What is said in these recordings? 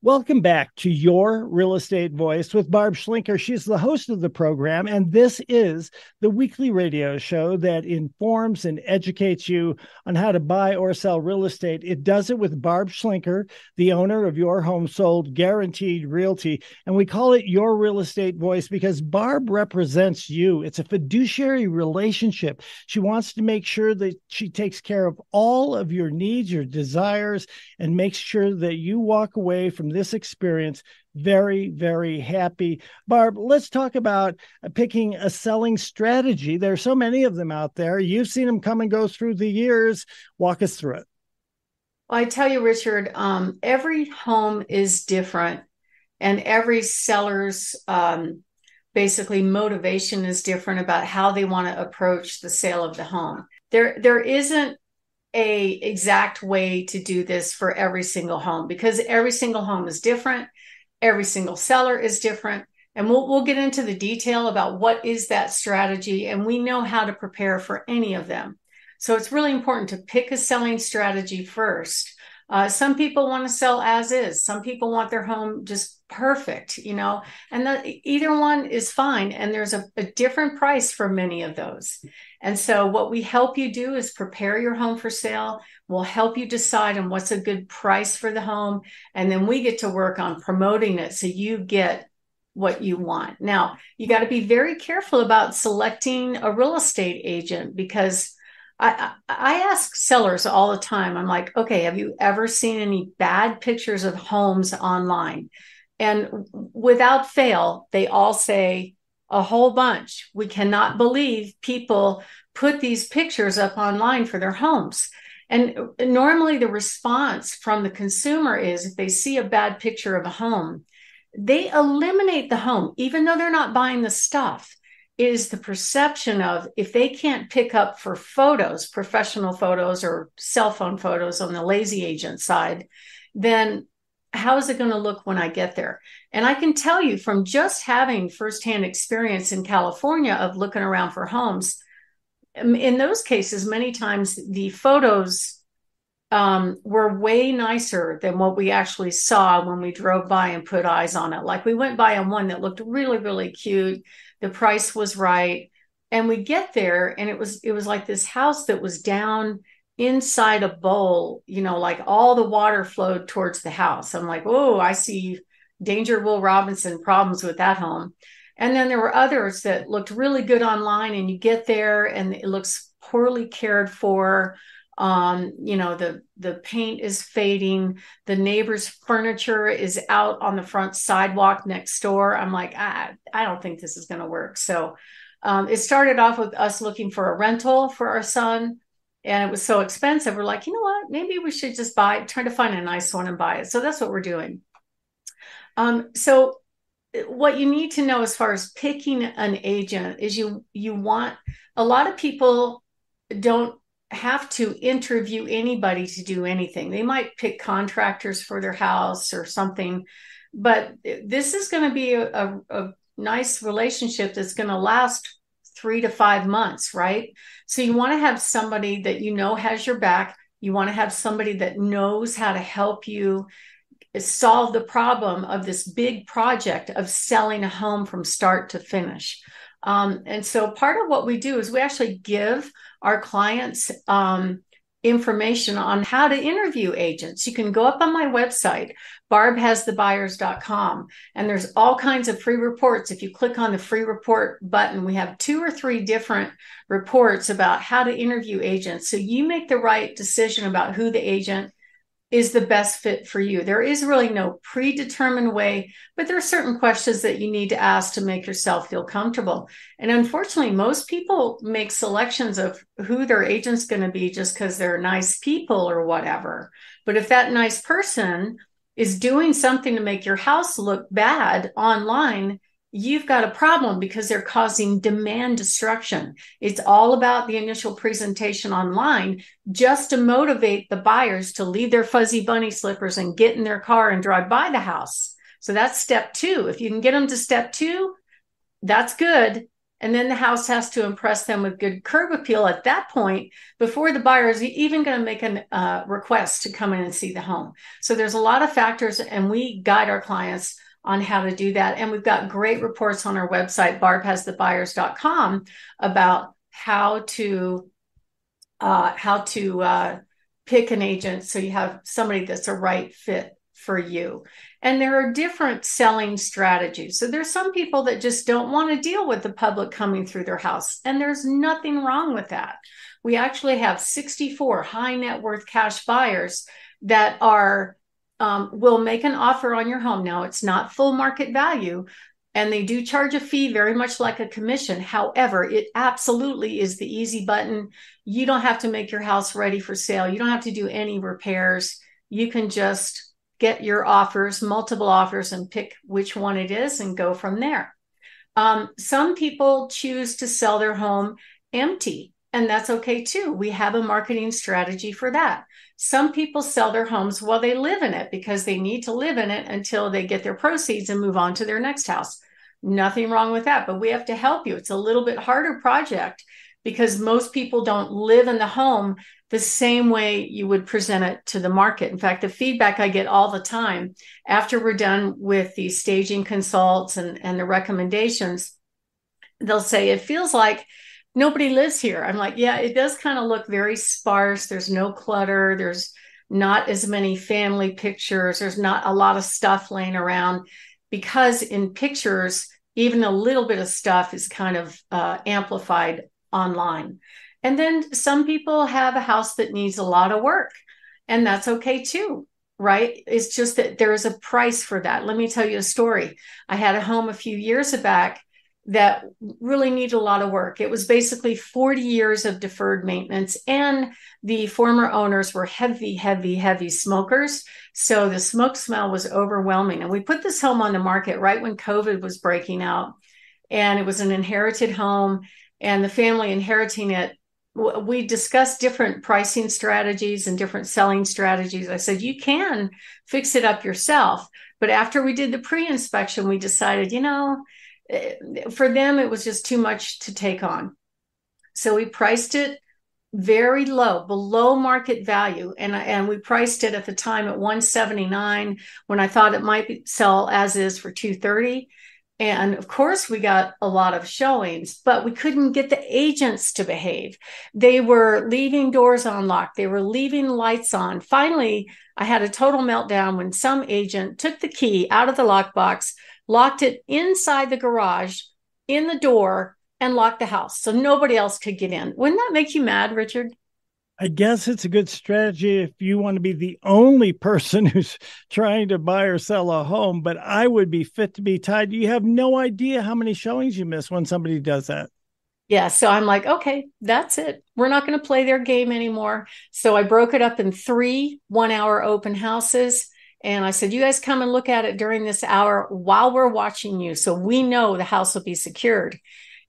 Welcome back to Your Real Estate Voice with Barb Schlinker. She's the host of the program, and this is the weekly radio show that informs and educates you on how to buy or sell real estate. It does it with Barb Schlinker, the owner of Your Home Sold Guaranteed Realty. And we call it Your Real Estate Voice because Barb represents you. It's a fiduciary relationship. She wants to make sure that she takes care of all of your needs, your desires, and makes sure that you walk away from this experience very, very happy. Barb, let's talk about picking a selling strategy. There are so many of them out there. You've seen them come and go through the years. Walk us through it. Well, I tell you, Richard, um, every home is different, and every seller's um, basically motivation is different about how they want to approach the sale of the home. There, there isn't a exact way to do this for every single home because every single home is different every single seller is different and we'll, we'll get into the detail about what is that strategy and we know how to prepare for any of them. So it's really important to pick a selling strategy first. Uh, some people want to sell as is. Some people want their home just perfect you know and the, either one is fine and there's a, a different price for many of those and so, what we help you do is prepare your home for sale. We'll help you decide on what's a good price for the home. And then we get to work on promoting it so you get what you want. Now, you got to be very careful about selecting a real estate agent because I, I ask sellers all the time, I'm like, okay, have you ever seen any bad pictures of homes online? And without fail, they all say, a whole bunch. We cannot believe people put these pictures up online for their homes. And normally, the response from the consumer is if they see a bad picture of a home, they eliminate the home, even though they're not buying the stuff. Is the perception of if they can't pick up for photos, professional photos or cell phone photos on the lazy agent side, then how is it going to look when I get there? And I can tell you from just having firsthand experience in California of looking around for homes, um, in those cases, many times the photos um, were way nicer than what we actually saw when we drove by and put eyes on it. Like we went by on one that looked really, really cute. The price was right. And we get there and it was it was like this house that was down inside a bowl, you know, like all the water flowed towards the house. I'm like, oh, I see Danger Will Robinson problems with that home. And then there were others that looked really good online, and you get there and it looks poorly cared for. Um, you know, the the paint is fading, the neighbor's furniture is out on the front sidewalk next door. I'm like, I, I don't think this is going to work. So um, it started off with us looking for a rental for our son and it was so expensive. We're like, you know what? Maybe we should just buy, try to find a nice one and buy it. So that's what we're doing. Um, so what you need to know as far as picking an agent is you you want a lot of people don't have to interview anybody to do anything. They might pick contractors for their house or something, but this is going to be a, a, a nice relationship that's going to last three to five months, right? So you want to have somebody that you know has your back. You want to have somebody that knows how to help you solve the problem of this big project of selling a home from start to finish. Um, and so part of what we do is we actually give our clients um, information on how to interview agents. You can go up on my website, barbhasthebuyers.com, and there's all kinds of free reports. If you click on the free report button, we have two or three different reports about how to interview agents. So you make the right decision about who the agent is the best fit for you. There is really no predetermined way, but there are certain questions that you need to ask to make yourself feel comfortable. And unfortunately, most people make selections of who their agent's going to be just because they're nice people or whatever. But if that nice person is doing something to make your house look bad online, you've got a problem because they're causing demand destruction. It's all about the initial presentation online just to motivate the buyers to leave their fuzzy bunny slippers and get in their car and drive by the house. So that's step two. If you can get them to step two, that's good. And then the house has to impress them with good curb appeal at that point before the buyer is even going to make a uh, request to come in and see the home. So there's a lot of factors, and we guide our clients on how to do that. And we've got great reports on our website, barbhasthebuyers.com, about how to uh, how to uh, pick an agent so you have somebody that's a right fit for you. And there are different selling strategies. So there's some people that just don't want to deal with the public coming through their house. And there's nothing wrong with that. We actually have 64 high net worth cash buyers that are um, will make an offer on your home. Now it's not full market value, and they do charge a fee very much like a commission. However, it absolutely is the easy button. You don't have to make your house ready for sale. You don't have to do any repairs. You can just get your offers, multiple offers, and pick which one it is and go from there. Um, some people choose to sell their home empty, and that's okay too. We have a marketing strategy for that. Some people sell their homes while they live in it because they need to live in it until they get their proceeds and move on to their next house. Nothing wrong with that, but we have to help you. It's a little bit harder project because most people don't live in the home the same way you would present it to the market. In fact, the feedback I get all the time after we're done with the staging consults and, and the recommendations, they'll say, It feels like nobody lives here. I'm like, Yeah, it does kind of look very sparse. There's no clutter. There's not as many family pictures. There's not a lot of stuff laying around because in pictures, even a little bit of stuff is kind of uh, amplified online. And then some people have a house that needs a lot of work, and that's okay too, right? It's just that there is a price for that. Let me tell you a story. I had a home a few years back that really needed a lot of work. It was basically 40 years of deferred maintenance, and the former owners were heavy, heavy, heavy smokers. So the smoke smell was overwhelming. And we put this home on the market right when COVID was breaking out, and it was an inherited home, and the family inheriting it we discussed different pricing strategies and different selling strategies. I said, you can fix it up yourself. But after we did the pre inspection, we decided, you know, eh, for them, it was just too much to take on. So we priced it very low, below market value. And, and we priced it at the time at 179 when I thought it might sell as is for 230. And of course, we got a lot of showings, but we couldn't get the agents to behave. They were leaving doors unlocked, they were leaving lights on. Finally, I had a total meltdown when some agent took the key out of the lockbox, locked it inside the garage, in the door, and locked the house so nobody else could get in. Wouldn't that make you mad, Richard? I guess it's a good strategy if you want to be the only person who's trying to buy or sell a home, but I would be fit to be tied. You have no idea how many showings you miss when somebody does that. Yeah. So I'm like, okay, that's it. We're not going to play their game anymore. So I broke it up in three one hour open houses. And I said, you guys come and look at it during this hour while we're watching you. So we know the house will be secured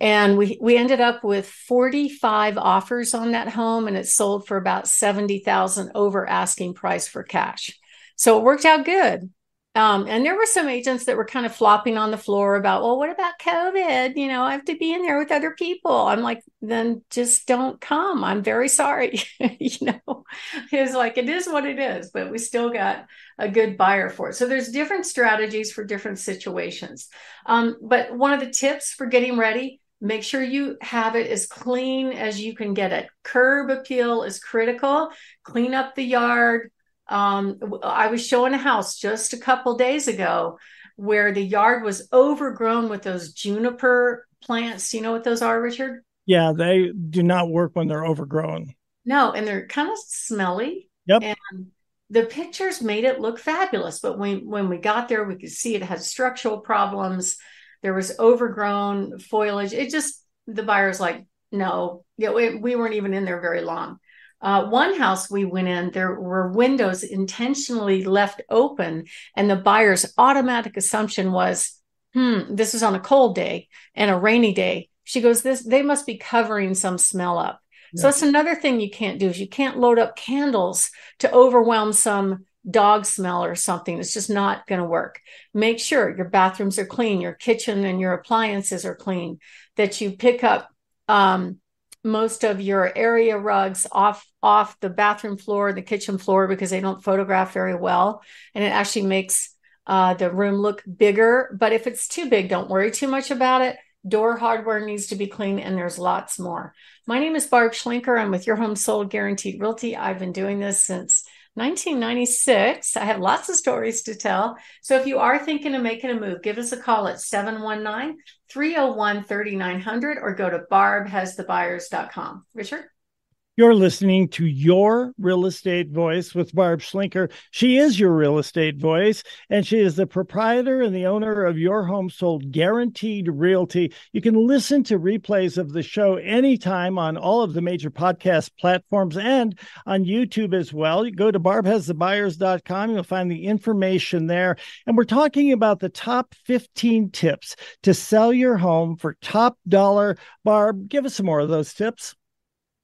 and we we ended up with 45 offers on that home and it sold for about 70,000 over asking price for cash. So it worked out good. Um, and there were some agents that were kind of flopping on the floor about, well, what about COVID? You know, I have to be in there with other people. I'm like, then just don't come. I'm very sorry. you know, it's like, it is what it is, but we still got a good buyer for it. So there's different strategies for different situations. Um, but one of the tips for getting ready, Make sure you have it as clean as you can get it. Curb appeal is critical. Clean up the yard. Um, I was showing a house just a couple days ago where the yard was overgrown with those juniper plants. Do you know what those are, Richard? Yeah, they do not work when they're overgrown. No, and they're kind of smelly. Yep. And the pictures made it look fabulous, but when when we got there, we could see it had structural problems there was overgrown foliage. It just the buyer's like, no, yeah, we, we weren't even in there very long. Uh, one house we went in, there were windows intentionally left open, and the buyer's automatic assumption was, hmm, this is on a cold day and a rainy day. She goes, this they must be covering some smell up. Yeah. So that's another thing you can't do is you can't load up candles to overwhelm some dog smell or something. It's just not going to work. Make sure your bathrooms are clean, your kitchen and your appliances are clean, that you pick up um, most of your area rugs off off the bathroom floor, the kitchen floor because they don't photograph very well, and it actually makes uh, the room look bigger. But if it's too big, don't worry too much about it. Door hardware needs to be clean, and there's lots more. My name is Barb Schlinker. I'm with Your Home Sold Guaranteed Realty. I've been doing this since 1996. I have lots of stories to tell. So if you are thinking of making a move, give us a call at 719 301 3900 or go to barbhasthebuyers.com. Richard? You're listening to Your Real Estate Voice with Barb Schlinker. She is your real estate voice, and she is the proprietor and the owner of Your Home Sold Guaranteed Realty. You can listen to replays of the show anytime on all of the major podcast platforms and on YouTube as well. You go to barbhasthebuyers.com, you'll find the information there. And we're talking about the top 15 tips to sell your home for top dollar. Barb, give us some more of those tips.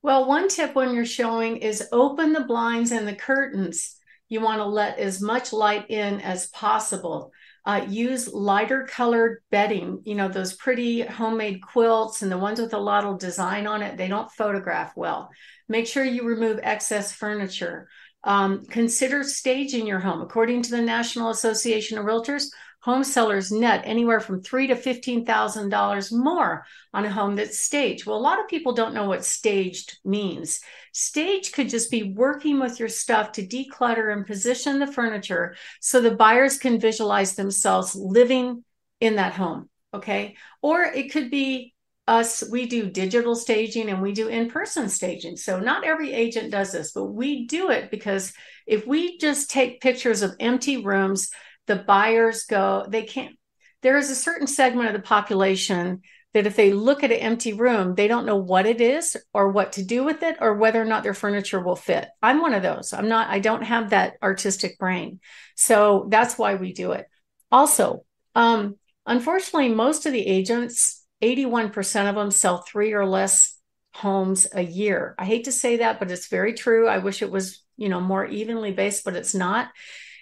Well, one tip when you're showing is open the blinds and the curtains. You want to let as much light in as possible. Uh, use lighter colored bedding, you know, those pretty homemade quilts and the ones with a lot of design on it, they don't photograph well. Make sure you remove excess furniture. Um, consider staging your home. According to the National Association of Realtors, home sellers net anywhere from three to fifteen thousand dollars more on a home that's staged. Well, a lot of people don't know what staged means. Stage could just be working with your stuff to declutter and position the furniture so the buyers can visualize themselves living in that home. Okay. Or it could be us, we do digital staging and we do in person staging. So not every agent does this, but we do it because if we just take pictures of empty rooms, the buyers go, they can't, there is a certain segment of the population that if they look at an empty room, they don't know what it is or what to do with it or whether or not their furniture will fit. I'm one of those. I'm not, I don't have that artistic brain. So that's why we do it. Also, um, unfortunately, most of the agents, 81% of them sell three or less homes a year. I hate to say that, but it's very true. I wish it was, you know, more evenly based, but it's not.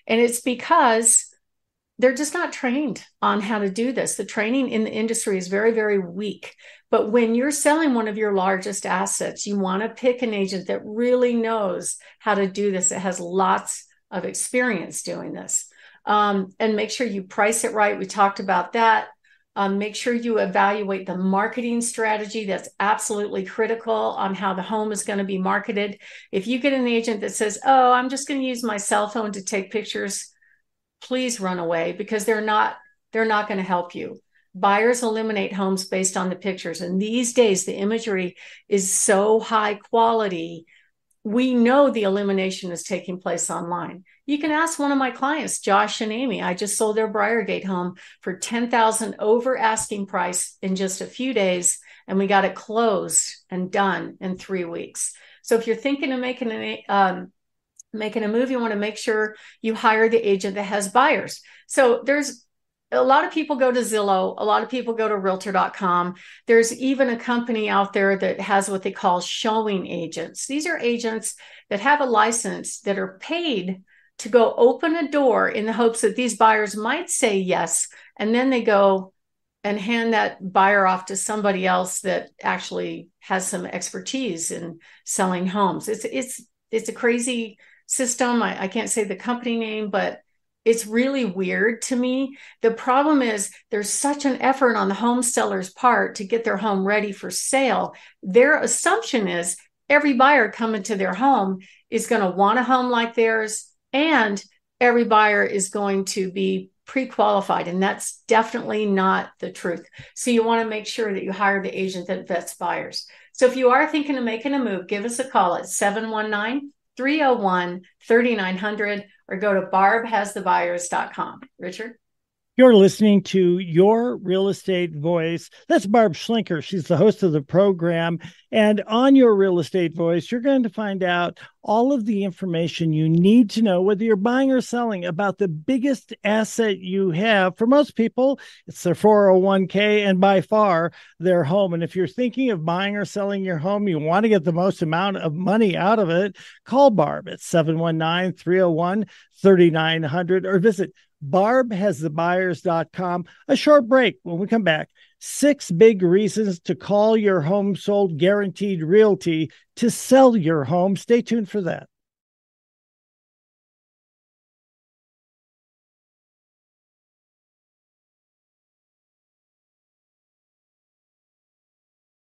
And it's because they're just not trained on how to do this. The training in the industry is very, very weak. But when you're selling one of your largest assets, you want to pick an agent that really knows how to do this. It has lots of experience doing this. Um, and make sure you price it right. We talked about that. Um, make sure you evaluate the marketing strategy. That's absolutely critical on how the home is going to be marketed. If you get an agent that says, Oh, I'm just going to use my cell phone to take pictures please run away because they're not they're not going to help you. Buyers eliminate homes based on the pictures and these days the imagery is so high quality. We know the elimination is taking place online. You can ask one of my clients josh and amy. I just sold their briargate home for 10000 over asking price in just a few days and we got it closed and done in three weeks. So if you're thinking of making an um, making a move, you want to make sure you hire the agent that has buyers. So there's a lot of people go to Zillow, a lot of people go to realtor.com. There's even a company out there that has what they call showing agents. These are agents that have a license that are paid to go open a door in the hopes that these buyers might say yes. And then they go and hand that buyer off to somebody else that actually has some expertise in selling homes. It's it's it's a crazy system. I, I can't say the company name, but it's really weird to me. The problem is there's such an effort on the home seller's part to get their home ready for sale. Their assumption is every buyer coming to their home is going to want a home like theirs, and every buyer is going to be pre-qualified and that's definitely not the truth so you want to make sure that you hire the agent that vets buyers so if you are thinking of making a move give us a call at 719 301 3900 or go to barbhasthebuyers.com. Richard? You're listening to Your Real Estate Voice. That's Barb Schlinker. She's the host of the program. And on Your Real Estate Voice, you're going to find out all of the information you need to know, whether you're buying or selling, about the biggest asset you have. For most people, it's their 401k and by far their home. And if you're thinking of buying or selling your home, you want to get the most amount of money out of it, call Barb at 719 301 3900 or visit barbhasthebuyers.com. A short break when we come back. Six big reasons to call your home sold guaranteed realty to sell your home. Stay tuned for that.